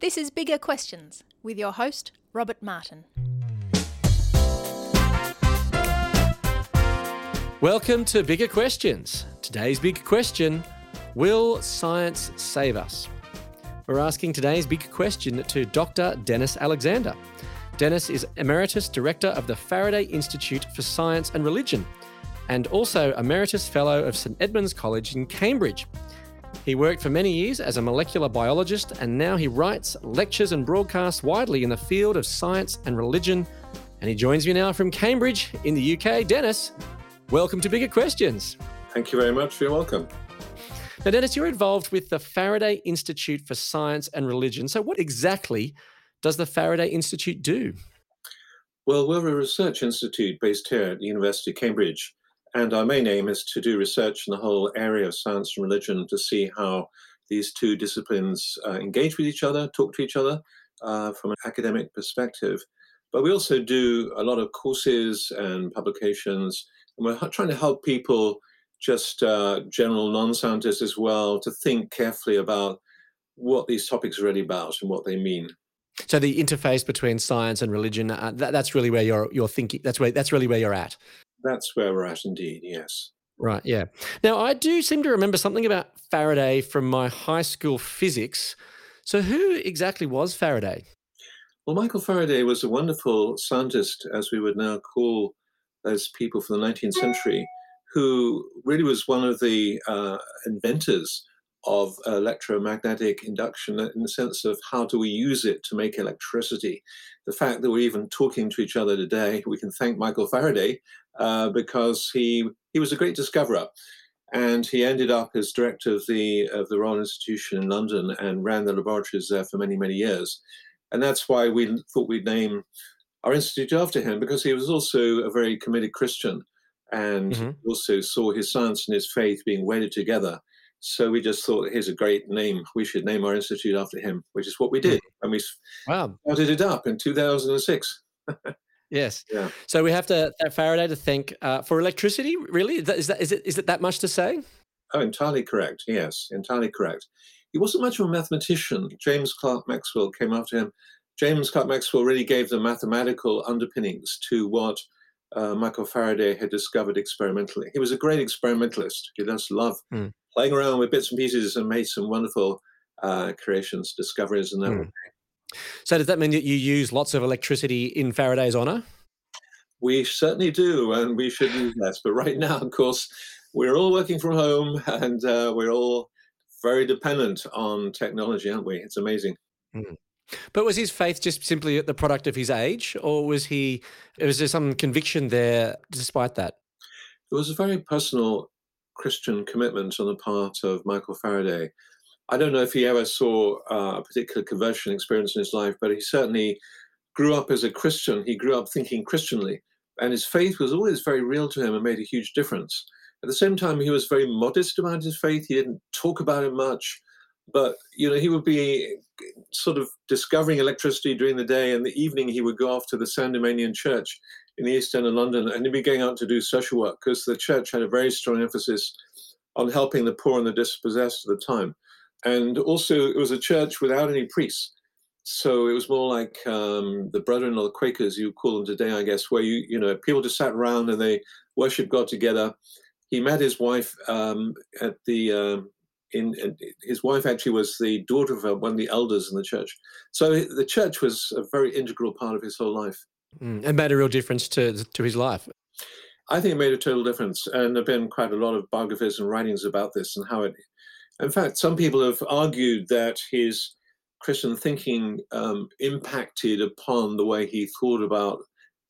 This is Bigger Questions with your host, Robert Martin. Welcome to Bigger Questions. Today's big question Will science save us? We're asking today's big question to Dr. Denis Alexander. Denis is Emeritus Director of the Faraday Institute for Science and Religion and also Emeritus Fellow of St Edmund's College in Cambridge. He worked for many years as a molecular biologist and now he writes, lectures, and broadcasts widely in the field of science and religion. And he joins me now from Cambridge in the UK. Denis, welcome to Bigger Questions. Thank you very much. You're welcome. Now, Denis, you're involved with the Faraday Institute for Science and Religion. So, what exactly does the Faraday Institute do? Well, we're a research institute based here at the University of Cambridge. And our main aim is to do research in the whole area of science and religion to see how these two disciplines uh, engage with each other, talk to each other uh, from an academic perspective. But we also do a lot of courses and publications, and we're trying to help people, just uh, general non scientists as well, to think carefully about what these topics are really about and what they mean. So the interface between science and religion, uh, that, that's really where you're, you're thinking, that's, where, that's really where you're at. That's where we're at, indeed, yes. Right, yeah. Now, I do seem to remember something about Faraday from my high school physics. So, who exactly was Faraday? Well, Michael Faraday was a wonderful scientist, as we would now call those people from the 19th century, who really was one of the uh, inventors of electromagnetic induction in the sense of how do we use it to make electricity. The fact that we're even talking to each other today, we can thank Michael Faraday uh, because he he was a great discoverer, and he ended up as director of the of the Royal Institution in London and ran the laboratories there for many many years, and that's why we thought we'd name our institute after him because he was also a very committed Christian, and mm-hmm. also saw his science and his faith being wedded together. So we just thought, here's a great name. We should name our institute after him, which is what we did. And we wow. started it up in 2006. Yes. Yeah. So we have to Faraday to thank uh, for electricity. Really, is that, is that is it is it that much to say? Oh, entirely correct. Yes, entirely correct. He wasn't much of a mathematician. James Clerk Maxwell came after him. James Clerk Maxwell really gave the mathematical underpinnings to what uh, Michael Faraday had discovered experimentally. He was a great experimentalist. He just loved mm. playing around with bits and pieces and made some wonderful uh, creations, discoveries, and that mm. So does that mean that you use lots of electricity in Faraday's honour? We certainly do, and we should use less. But right now, of course, we're all working from home, and uh, we're all very dependent on technology, aren't we? It's amazing. Mm. But was his faith just simply the product of his age, or was he? Was there some conviction there, despite that? It was a very personal Christian commitment on the part of Michael Faraday. I don't know if he ever saw uh, a particular conversion experience in his life, but he certainly grew up as a Christian. He grew up thinking Christianly, and his faith was always very real to him and made a huge difference. At the same time, he was very modest about his faith. He didn't talk about it much, but you know, he would be sort of discovering electricity during the day, and the evening he would go off to the Sandemanian Church in the East End of London, and he'd be going out to do social work because the church had a very strong emphasis on helping the poor and the dispossessed at the time. And also, it was a church without any priests. So it was more like um, the Brethren or the Quakers, you call them today, I guess, where you you know people just sat around and they worshiped God together. He met his wife um, at the um, in, in, his wife actually was the daughter of one of the elders in the church. So the church was a very integral part of his whole life. Mm, and made a real difference to to his life. I think it made a total difference, and there've been quite a lot of biographies and writings about this and how it in fact, some people have argued that his Christian thinking um, impacted upon the way he thought about,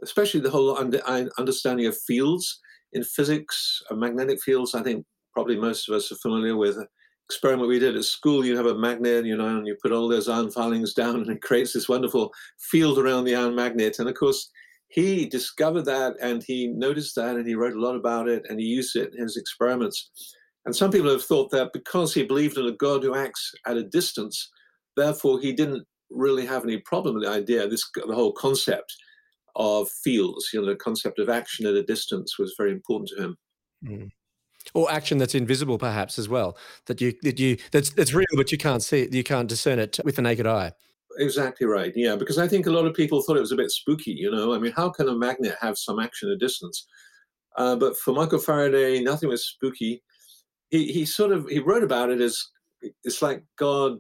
especially the whole under, understanding of fields in physics, uh, magnetic fields. I think probably most of us are familiar with an experiment we did at school. You have a magnet, you know, and you put all those iron filings down, and it creates this wonderful field around the iron magnet. And of course, he discovered that, and he noticed that, and he wrote a lot about it, and he used it in his experiments. And some people have thought that because he believed in a God who acts at a distance, therefore he didn't really have any problem with the idea. This the whole concept of fields, you know, the concept of action at a distance was very important to him. Mm. Or action that's invisible, perhaps as well. That you that you that's that's real, but you can't see it. You can't discern it with the naked eye. exactly right. Yeah, because I think a lot of people thought it was a bit spooky. You know, I mean, how can a magnet have some action at a distance? Uh, but for Michael Faraday, nothing was spooky. He he sort of he wrote about it as it's like God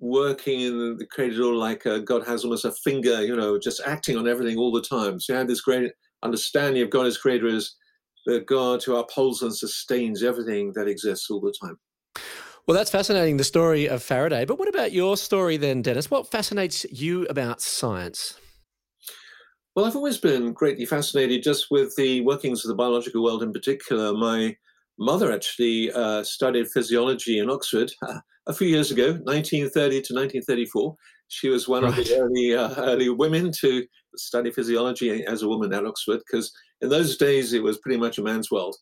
working in the created all like uh, God has almost a finger, you know, just acting on everything all the time. So he had this great understanding of God as creator as the God who upholds and sustains everything that exists all the time. Well, that's fascinating, the story of Faraday. But what about your story then, Denis? What fascinates you about science? Well, I've always been greatly fascinated just with the workings of the biological world in particular. My mother actually uh, studied physiology in Oxford a few years ago, 1930 to 1934. She was one right. of the early, uh, early women to study physiology as a woman at Oxford, because in those days it was pretty much a man's world.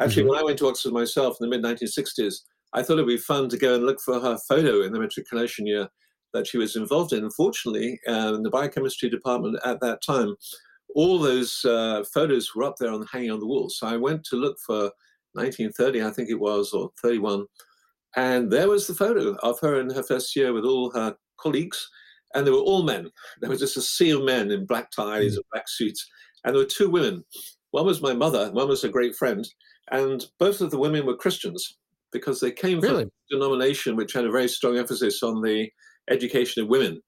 Actually, mm-hmm. when I went to Oxford myself in the mid 1960s, I thought it'd be fun to go and look for her photo in the matriculation year that she was involved in. Unfortunately, uh, in the biochemistry department at that time, all those uh, photos were up there on hanging on the wall. So I went to look for 1930, I think it was, or 31, and there was the photo of her in her first year with all her colleagues, and they were all men. There was just a sea of men in black ties and black suits, and there were two women. One was my mother, one was a great friend, and both of the women were Christians because they came really? from a denomination which had a very strong emphasis on the education of women.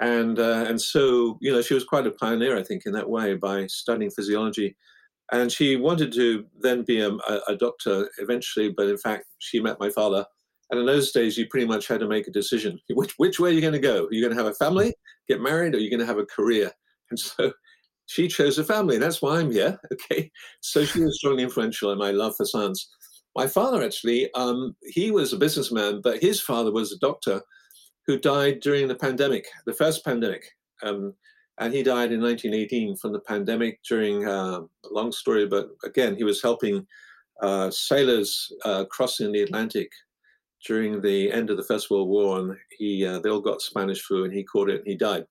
And, uh, and so, you know, she was quite a pioneer, I think, in that way by studying physiology. And she wanted to then be a, a doctor eventually, but in fact, she met my father. And in those days, you pretty much had to make a decision. Which, which way are you going to go? Are you going to have a family, get married, or are you going to have a career? And so she chose a family. That's why I'm here. Okay. So she was strongly influential in my love for science. My father, actually, um, he was a businessman, but his father was a doctor who died during the pandemic, the first pandemic. Um, and he died in 1918 from the pandemic during uh, a long story, but again, he was helping uh, sailors uh, crossing the Atlantic during the end of the First World War, and he uh, they all got Spanish flu, and he caught it, and he died.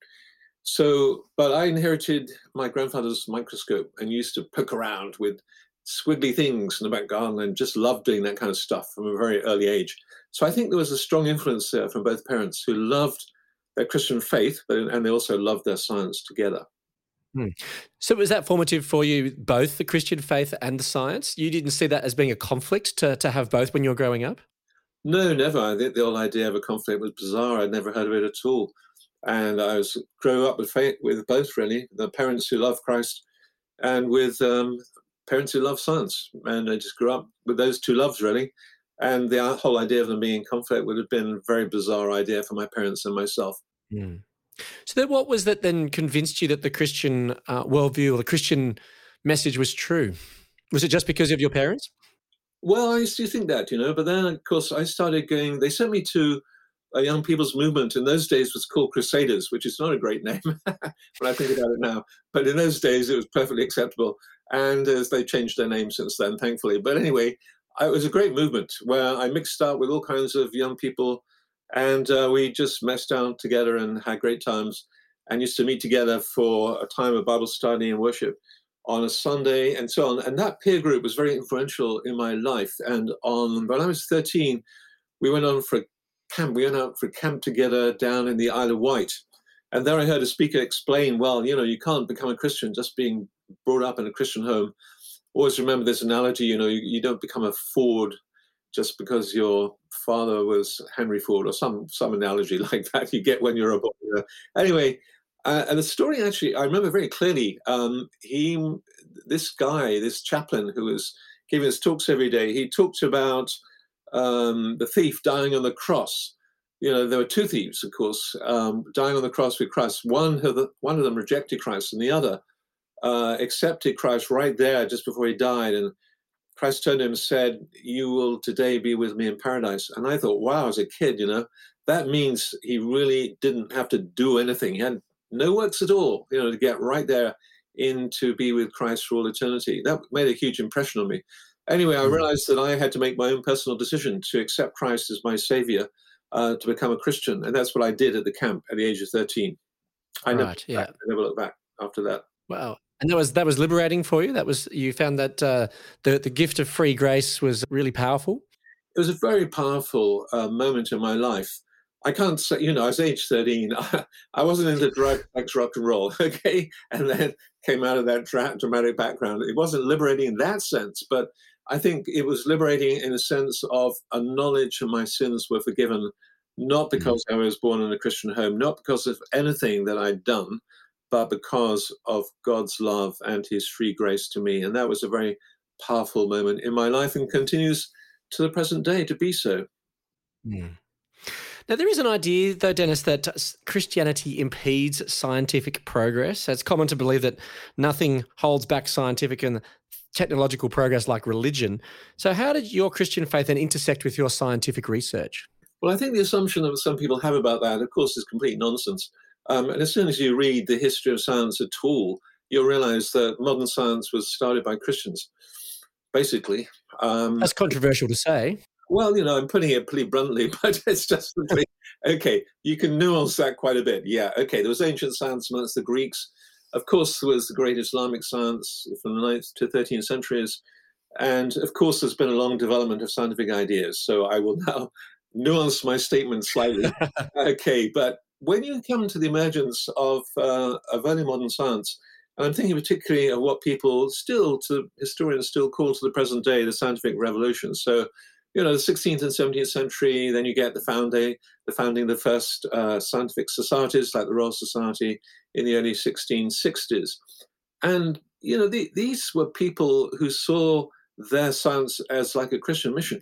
So, but I inherited my grandfather's microscope and used to poke around with squiggly things in the back garden and just loved doing that kind of stuff from a very early age. So I think there was a strong influence there from both parents who loved their Christian faith, but, and they also loved their science together. Hmm. So was that formative for you, both the Christian faith and the science? You didn't see that as being a conflict to, to have both when you were growing up? No, never. I think the whole idea of a conflict was bizarre. I'd never heard of it at all. And I was grew up with faith, with both really, the parents who love Christ and with um, parents who love science. And I just grew up with those two loves, really. And the whole idea of them being in conflict would have been a very bizarre idea for my parents and myself. Mm. So, then what was that then convinced you that the Christian uh, worldview or the Christian message was true? Was it just because of your parents? Well, I used to think that, you know, but then, of course, I started going, they sent me to a young people's movement in those days was called Crusaders, which is not a great name when I think about it now. But in those days, it was perfectly acceptable. And as they changed their name since then, thankfully. But anyway, it was a great movement where I mixed up with all kinds of young people, and uh, we just messed down together and had great times, and used to meet together for a time of Bible study and worship on a Sunday and so on. And that peer group was very influential in my life. And on when I was 13, we went on for a camp. We went out for a camp together down in the Isle of Wight. And there I heard a speaker explain, well, you know, you can't become a Christian just being brought up in a Christian home. Always remember this analogy, you know, you, you don't become a Ford just because your father was Henry Ford or some some analogy like that you get when you're a boy. Anyway, uh, and the story actually, I remember very clearly. Um, he, this guy, this chaplain who was giving his talks every day, he talked about um, the thief dying on the cross. You know, there were two thieves, of course, um, dying on the cross with Christ. One of, the, one of them rejected Christ, and the other uh, accepted Christ right there just before he died. And Christ turned to him and said, You will today be with me in paradise. And I thought, wow, as a kid, you know, that means he really didn't have to do anything. He had no works at all, you know, to get right there in to be with Christ for all eternity. That made a huge impression on me. Anyway, I hmm. realized that I had to make my own personal decision to accept Christ as my savior, uh, to become a Christian. And that's what I did at the camp at the age of 13. I, right, never, yeah. I never looked back after that. Wow. And that was that was liberating for you. That was you found that uh, the the gift of free grace was really powerful. It was a very powerful uh, moment in my life. I can't say, you know, I was age 13. I wasn't into drug, sex, rock and roll, okay? And then came out of that dramatic background. It wasn't liberating in that sense, but I think it was liberating in a sense of a knowledge that my sins were forgiven, not mm. because mm-hmm. I was born in a Christian home, not because of anything that I'd done, but because of God's love and his free grace to me. And that was a very powerful moment in my life and continues to the present day to be so. Mm. Now, there is an idea, though, Denis, that Christianity impedes scientific progress. It's common to believe that nothing holds back scientific and technological progress like religion. So, how did your Christian faith then intersect with your scientific research? Well, I think the assumption that some people have about that, of course, is complete nonsense. Um, and as soon as you read the history of science at all, you'll realize that modern science was started by Christians, basically. Um, That's controversial to say. Well, you know, I'm putting it pretty bluntly, but it's just okay. You can nuance that quite a bit. Yeah, okay. There was ancient science amongst the Greeks. Of course, there was the great Islamic science from the 9th to 13th centuries. And of course, there's been a long development of scientific ideas. So I will now nuance my statement slightly. okay, but when you come to the emergence of, uh, of early modern science, and I'm thinking particularly of what people still, to historians, still call to the present day the scientific revolution. So you know, the 16th and 17th century, then you get the founding, the founding of the first uh, scientific societies like the Royal Society in the early 1660s. And, you know, the, these were people who saw their science as like a Christian mission.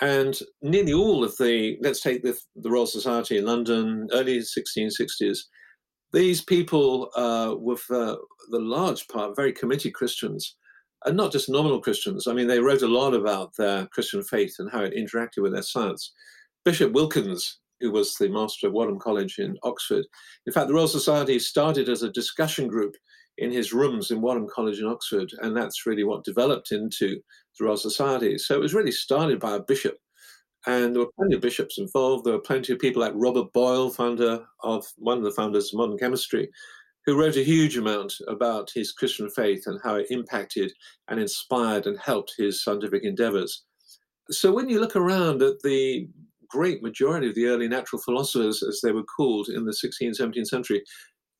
And nearly all of the, let's take the, the Royal Society in London, early 1660s, these people uh, were, for the large part, very committed Christians and not just nominal Christians. I mean, they wrote a lot about their Christian faith and how it interacted with their science. Bishop Wilkins, who was the master of Wadham College in Oxford, in fact, the Royal Society started as a discussion group in his rooms in Wadham College in Oxford, and that's really what developed into the Royal Society. So it was really started by a bishop, and there were plenty of bishops involved. There were plenty of people like Robert Boyle, founder of one of the founders of modern chemistry, who wrote a huge amount about his Christian faith and how it impacted and inspired and helped his scientific endeavors. So when you look around at the great majority of the early natural philosophers, as they were called in the 16th, 17th century,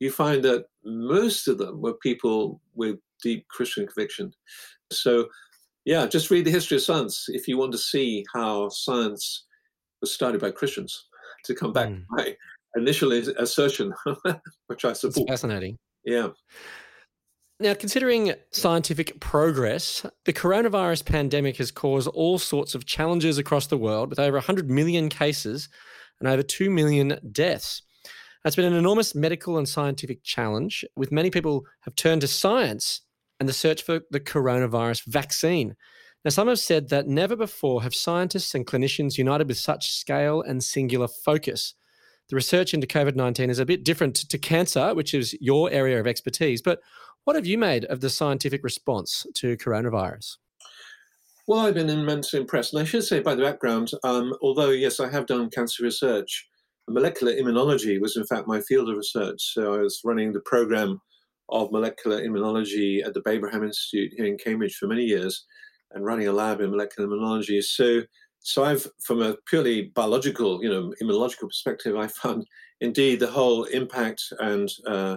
you find that most of them were people with deep Christian conviction. So, yeah, just read the history of science if you want to see how science was started by Christians. To come back mm. to my initial assertion, which I support. It's fascinating. Yeah. Now, considering scientific progress, the coronavirus pandemic has caused all sorts of challenges across the world with over 100 million cases and over 2 million deaths. It's been an enormous medical and scientific challenge, with many people have turned to science and the search for the coronavirus vaccine. Now, some have said that never before have scientists and clinicians united with such scale and singular focus the research into COVID 19 is a bit different to cancer, which is your area of expertise. But what have you made of the scientific response to coronavirus? Well, I've been immensely impressed. And I should say, by the background, um, although, yes, I have done cancer research, molecular immunology was, in fact, my field of research. So I was running the program of molecular immunology at the Babraham Institute here in Cambridge for many years and running a lab in molecular immunology. So so I've, from a purely biological, you know, immunological perspective, I found indeed the whole impact and uh,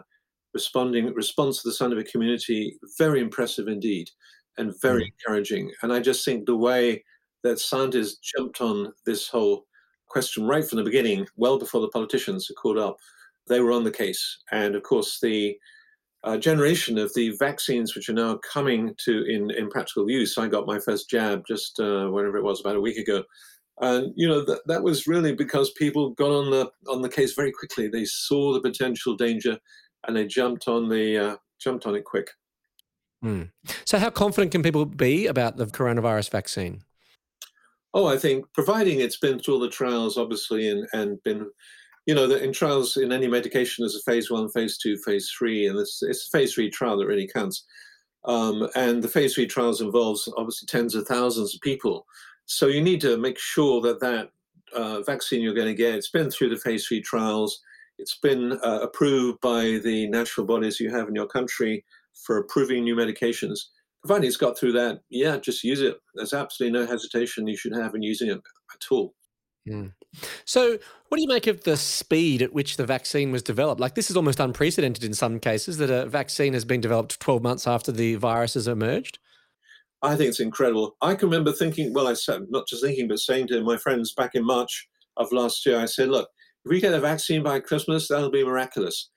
responding response to the scientific community very impressive indeed, and very mm. encouraging. And I just think the way that scientists jumped on this whole question right from the beginning, well before the politicians had called up, they were on the case. And of course, the uh, generation of the vaccines which are now coming to in, in practical use. I got my first jab just uh, whenever it was about a week ago, and you know that that was really because people got on the on the case very quickly. They saw the potential danger, and they jumped on the uh, jumped on it quick. Mm. So, how confident can people be about the coronavirus vaccine? Oh, I think providing it's been through all the trials, obviously, and and been you know, that in trials in any medication, there's a phase one, phase two, phase three, and it's, it's a phase three trial that really counts. Um, and the phase three trials involves obviously tens of thousands of people. So you need to make sure that that uh, vaccine you're going to get, it's been through the phase three trials, it's been uh, approved by the national bodies you have in your country for approving new medications. Provided it's got through that, yeah, just use it. There's absolutely no hesitation you should have in using it at all. Mm. So, what do you make of the speed at which the vaccine was developed? Like, this is almost unprecedented in some cases that a vaccine has been developed 12 months after the virus has emerged. I think it's incredible. I can remember thinking, well, I said, not just thinking, but saying to my friends back in March of last year, I said, look, if we get a vaccine by Christmas, that'll be miraculous.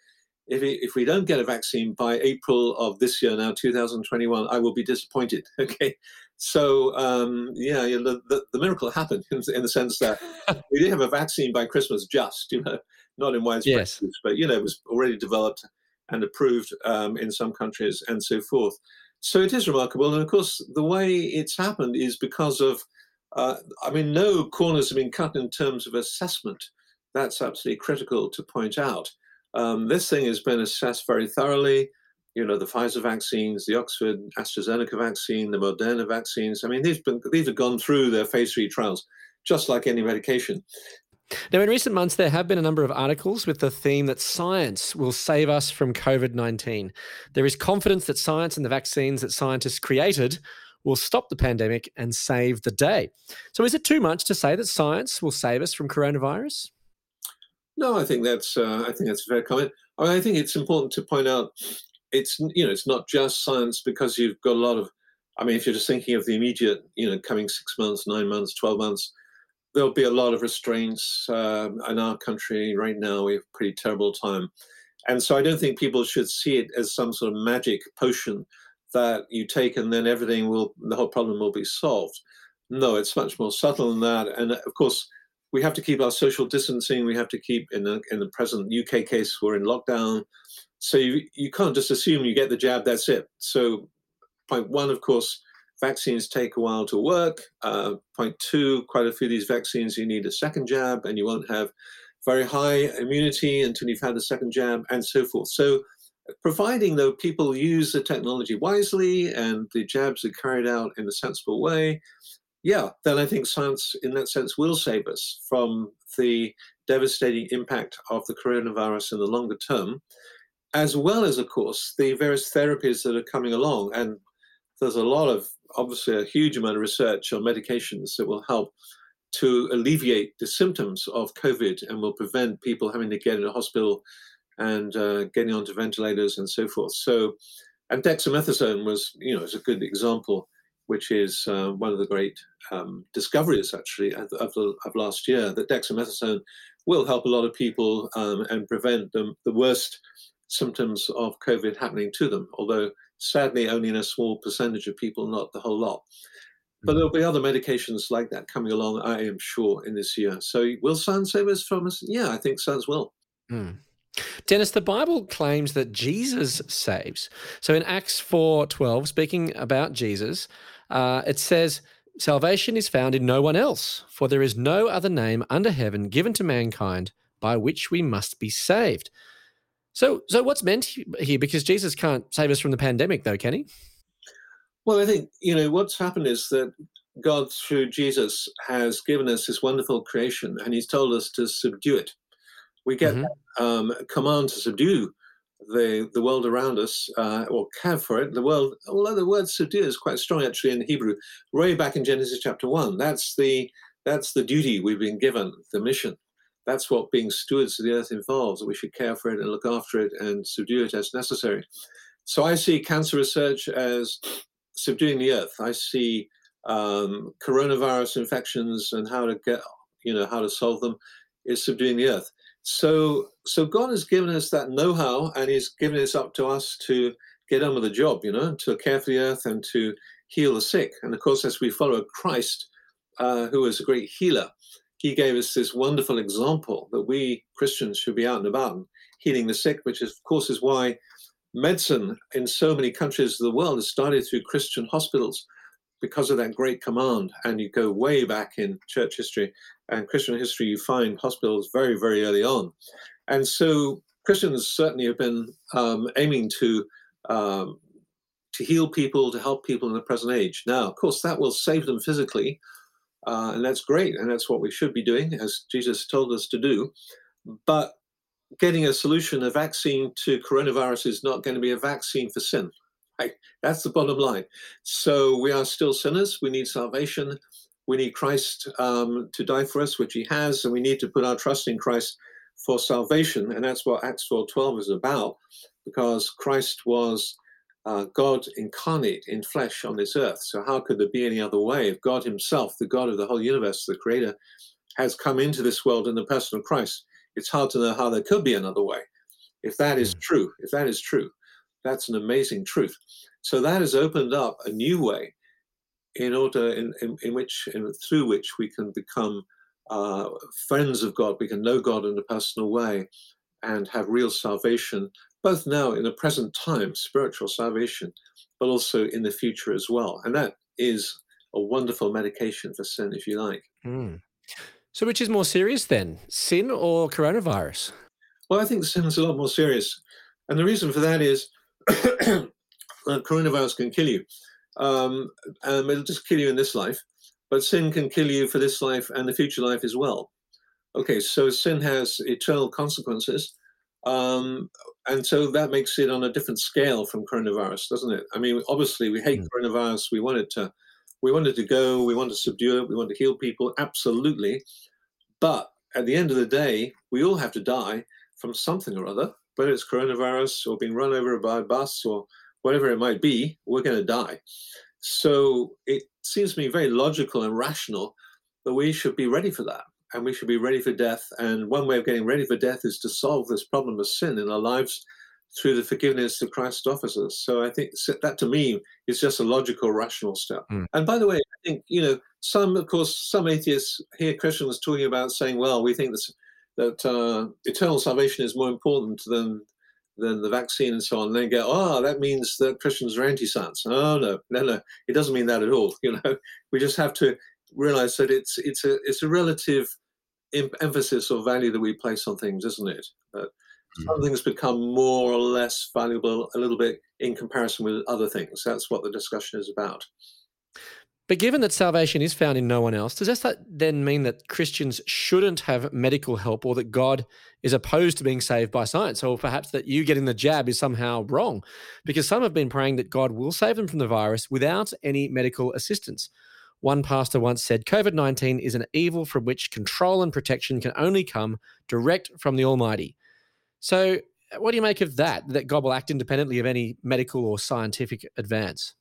If, we, if we don't get a vaccine by April of this year, now 2021, I will be disappointed. Okay. So, um, yeah, you know, the, the, miracle happened in, in the sense that we did have a vaccine by Christmas, just, you know, not in widespread yes. use, but, you know, it was already developed and approved um, in some countries and so forth. So it is remarkable. And of course, the way it's happened is because of, uh, I mean, no corners have been cut in terms of assessment. That's absolutely critical to point out. Um, this thing has been assessed very thoroughly. You know, the Pfizer vaccines, the Oxford AstraZeneca vaccine, the Moderna vaccines. I mean, these been, these have gone through their phase three trials, just like any medication. Now, in recent months, there have been a number of articles with the theme that science will save us from COVID 19. There is confidence that science and the vaccines that scientists created will stop the pandemic and save the day. So, is it too much to say that science will save us from coronavirus? No, I think that's uh, I think that's a fair comment. I, mean, I think it's important to point out it's you know it's not just science because you've got a lot of. I mean, if you're just thinking of the immediate, you know, coming six months, nine months, twelve months, there'll be a lot of restraints uh, in our country right now. We have a pretty terrible time. And so I don't think people should see it as some sort of magic potion that you take and then everything will, the whole problem will be solved. No, it's much more subtle than that. And of course, we have to keep our social distancing. We have to keep, in the, in the present UK case, we're in lockdown. So you, you can't just assume you get the jab, that's it. So, point one, of course, vaccines take a while to work. Uh, point two, quite a few of these vaccines, you need a second jab, and you won't have very high immunity until you've had the second jab, and so forth. So, providing though people use the technology wisely and the jabs are carried out in a sensible way, yeah, then I think science, in that sense, will save us from the devastating impact of the coronavirus in the longer term, as well as, of course, the various therapies that are coming along. And there's a lot of obviously a huge amount of research on medications that will help to alleviate the symptoms of COVID and will prevent people having to get in a hospital and uh, getting onto ventilators and so forth. So, and dexamethasone was, you know, is a good example, which is uh, one of the great um, discoveries actually of, of, last year. That dexamethasone will help a lot of people um, and prevent the, the worst symptoms of COVID happening to them. Although sadly only in a small percentage of people, not the whole lot. But there'll be other medications like that coming along, I am sure, in this year. So will science save us from us? Yeah, I think science will. Mm. Denis, the Bible claims that Jesus saves. So in Acts 4:12, speaking about Jesus, uh, it says, Salvation is found in no one else, for there is no other name under heaven given to mankind by which we must be saved. So, so what's meant here? Because Jesus can't save us from the pandemic, though, can he? Well, I think you know what's happened is that God, through Jesus, has given us this wonderful creation, and He's told us to subdue it. We get mm-hmm. um, command to subdue the the world around us, uh, or care for it. The world, although the word subdue is quite strong actually in Hebrew, way back in Genesis chapter one. That's the that's the duty we've been given, the mission that's what being stewards of the earth involves, that we should care for it and look after it and subdue it as necessary. So I see cancer research as subduing the earth. I see um, coronavirus infections and how to get, you know, how to solve them is subduing the earth. So, so God has given us that know-how, and He's given it up to us to get on with the job, you know, to care for the earth and to heal the sick. And of course, as we follow Christ, uh, who is a great healer, he gave us this wonderful example that we Christians should be out and about healing the sick, which is, of course is why medicine in so many countries of the world has started through Christian hospitals because of that great command. And you go way back in church history and Christian history, you find hospitals very, very early on. And so Christians certainly have been um, aiming to um, to heal people, to help people in the present age. Now, of course, that will save them physically, uh, and that's great. And that's what we should be doing, as Jesus told us to do. But getting a solution, a vaccine to coronavirus is not going to be a vaccine for sin. That's the bottom line. So we are still sinners. We need salvation. we need Christ um, to die for us, which he has, and we need to put our trust in Christ for salvation. And that's what Acts 12 is about, because Christ was uh, God incarnate in flesh on this earth. So, how could there be any other way? If God Himself, the God of the whole universe, the Creator, has come into this world in the person of Christ, it's hard to know how there could be another way. If that is hmm. true, if that is true, that's an amazing truth. So, that has opened up a new way in order in, in, in which in, through which we can become uh, friends of God, we can know God in a personal way and have real salvation both now in the present time, spiritual salvation, but also in the future as well. And that is a wonderful medication for sin, if you like. Mm. So, which is more serious then, sin or coronavirus? Well, I think sin is a lot more serious. And the reason for that is coronavirus can kill you. Um, um, it'll just kill you in this life, but sin can kill you for this life and the future life as well. Okay, so sin has eternal consequences. Um, and so that makes it on a different scale from coronavirus, doesn't it? I mean, obviously, we hate mm. coronavirus. We want it to, we want it to go. We want to subdue it. We want to heal people. Absolutely, but at the end of the day, we all have to die from something or other, whether it's coronavirus or being run over by a bus or whatever it might be. We're going to die. So it seems to me very logical and rational that we should be ready for that and we should be ready for death. And one way of getting ready for death is to solve this problem of sin in our lives through the forgiveness that Christ offers us. So I think that to me is just a logical, rational step. Mm. And by the way, I think, you know, some, of course, some atheists hear Christians talking about saying, well, we think this, that uh, eternal salvation is more important than than the vaccine and so on. And they go, oh, that means that Christians are anti-science. Oh no, no, no, it doesn't mean that at all. You know, we just have to realize that it's it's a it's a relative emphasis or value that we place on things, isn't it? That mm. some things become more or less valuable a little bit in comparison with other things. That's what the discussion is about. But given that salvation is found in no one else, does that then mean that Christians shouldn't have medical help or that God is opposed to being saved by science? Or perhaps that you getting the jab is somehow wrong? Because some have been praying that God will save them from the virus without any medical assistance. One pastor once said COVID 19 is an evil from which control and protection can only come direct from the Almighty. So, what do you make of that, that God will act independently of any medical or scientific advance?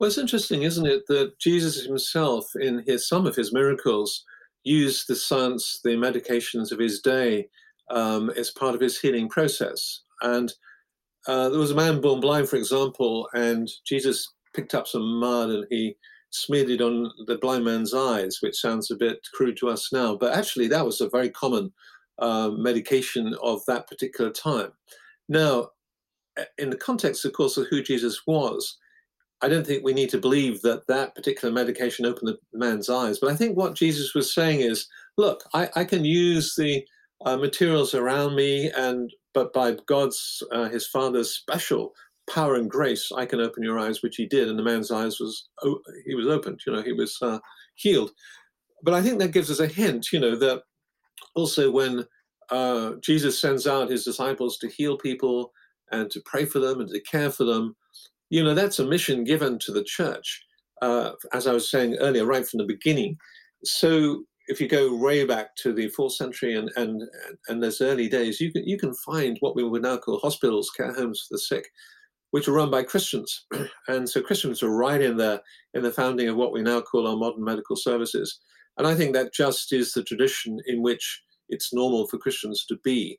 Well, it's interesting, isn't it, that Jesus himself, in his some of his miracles, used the science, the medications of his day um, as part of his healing process. And uh, there was a man born blind, for example, and Jesus picked up some mud and he smeared it on the blind man's eyes, which sounds a bit crude to us now, but actually that was a very common uh, medication of that particular time. Now, in the context, of course, of who Jesus was, I don't think we need to believe that that particular medication opened the man's eyes. But I think what Jesus was saying is, look, I, I can use the uh, materials around me, and but by God's, uh, His Father's special power and grace, I can open your eyes, which he did, and the man's eyes was he was opened. You know, he was uh, healed. But I think that gives us a hint. You know that also when uh, Jesus sends out his disciples to heal people and to pray for them and to care for them, you know that's a mission given to the church. Uh, as I was saying earlier, right from the beginning. So if you go way back to the fourth century and and and those early days, you can you can find what we would now call hospitals, care homes for the sick, which were run by Christians. and so Christians were right in the in the founding of what we now call our modern medical services. And I think that just is the tradition in which it's normal for Christians to be.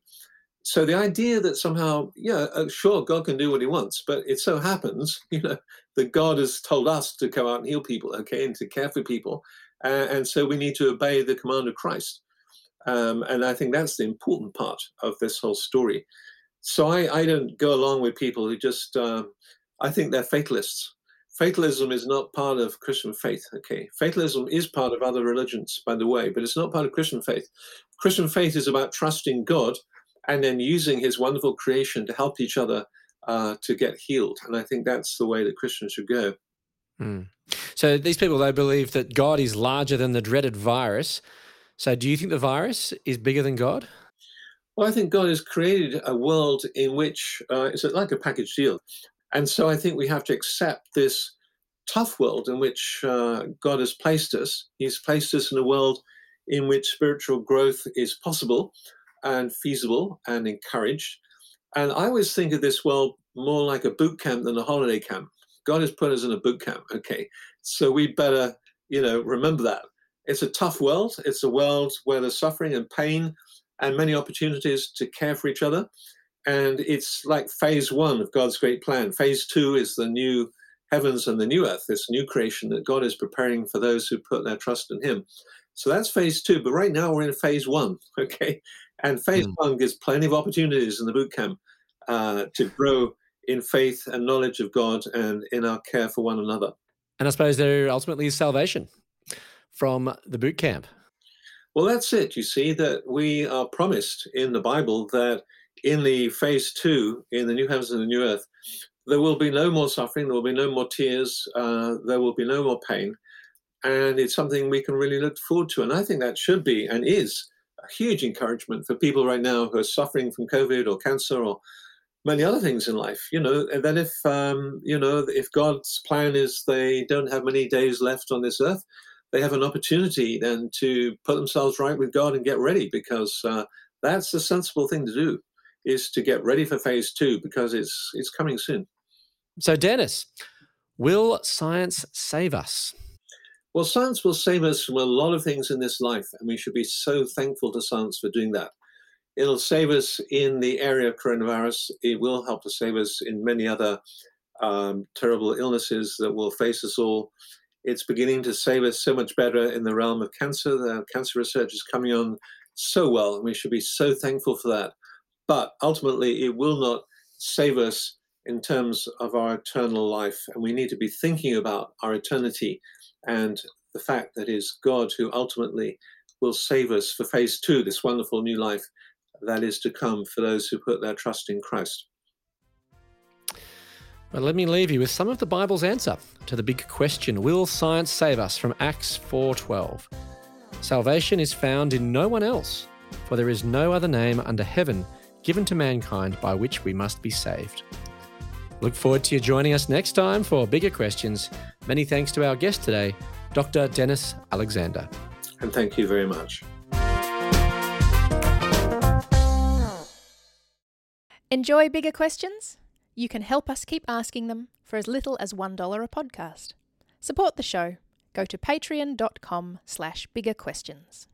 So the idea that somehow, yeah, uh, sure, God can do what he wants, but it so happens, you know, that God has told us to go out and heal people, okay, and to care for people. Uh, and so we need to obey the command of Christ. Um, and I think that's the important part of this whole story. So I, I don't go along with people who just, um, I think they're fatalists. Fatalism is not part of Christian faith, okay? Fatalism is part of other religions, by the way, but it's not part of Christian faith. Christian faith is about trusting God and then using his wonderful creation to help each other uh, to get healed. And I think that's the way that Christians should go. Mm. So these people, they believe that God is larger than the dreaded virus. So do you think the virus is bigger than God? Well, I think God has created a world in which uh, it's like a package deal. And so I think we have to accept this tough world in which uh, God has placed us. He's placed us in a world in which spiritual growth is possible and feasible and encouraged. And I always think of this world more like a boot camp than a holiday camp. God has put us in a boot camp. Okay. So we better, you know, remember that. It's a tough world. It's a world where there's suffering and pain and many opportunities to care for each other. And it's like phase one of God's great plan. Phase two is the new heavens and the new earth, this new creation that God is preparing for those who put their trust in Him. So that's phase two. But right now we're in phase one. Okay. And phase mm. one gives plenty of opportunities in the boot camp uh, to grow in faith and knowledge of God and in our care for one another. And I suppose there ultimately is salvation from the boot camp. Well, that's it. You see, that we are promised in the Bible that in the phase two, in the new heavens and the new earth, there will be no more suffering, there will be no more tears, uh, there will be no more pain. And it's something we can really look forward to. And I think that should be and is a huge encouragement for people right now who are suffering from COVID or cancer or many other things in life. You know, that if um, you know if God's plan is they don't have many days left on this earth, they have an opportunity then to put themselves right with God and get ready because uh, that's the sensible thing to do is to get ready for phase two because it's it's coming soon. So, Denis, will science save us? Well, science will save us from a lot of things in this life, and we should be so thankful to science for doing that. It'll save us in the area of coronavirus. It will help to save us in many other um, terrible illnesses that will face us all. It's beginning to save us so much better in the realm of cancer. The cancer research is coming on so well, and we should be so thankful for that. But ultimately, it will not save us in terms of our eternal life. And we need to be thinking about our eternity and the fact that it is God who ultimately will save us for phase two, this wonderful new life that is to come for those who put their trust in Christ. But let me leave you with some of the Bible's answer to the big question, will science save us from Acts 4:12? Salvation is found in no one else, for there is no other name under heaven given to mankind by which we must be saved. Look forward to you joining us next time for bigger questions. Many thanks to our guest today, Dr. Denis Alexander. And thank you very much. Enjoy bigger questions? You can help us keep asking them for as little as $1 a podcast. Support the show. Go to patreon.com slash bigger questions.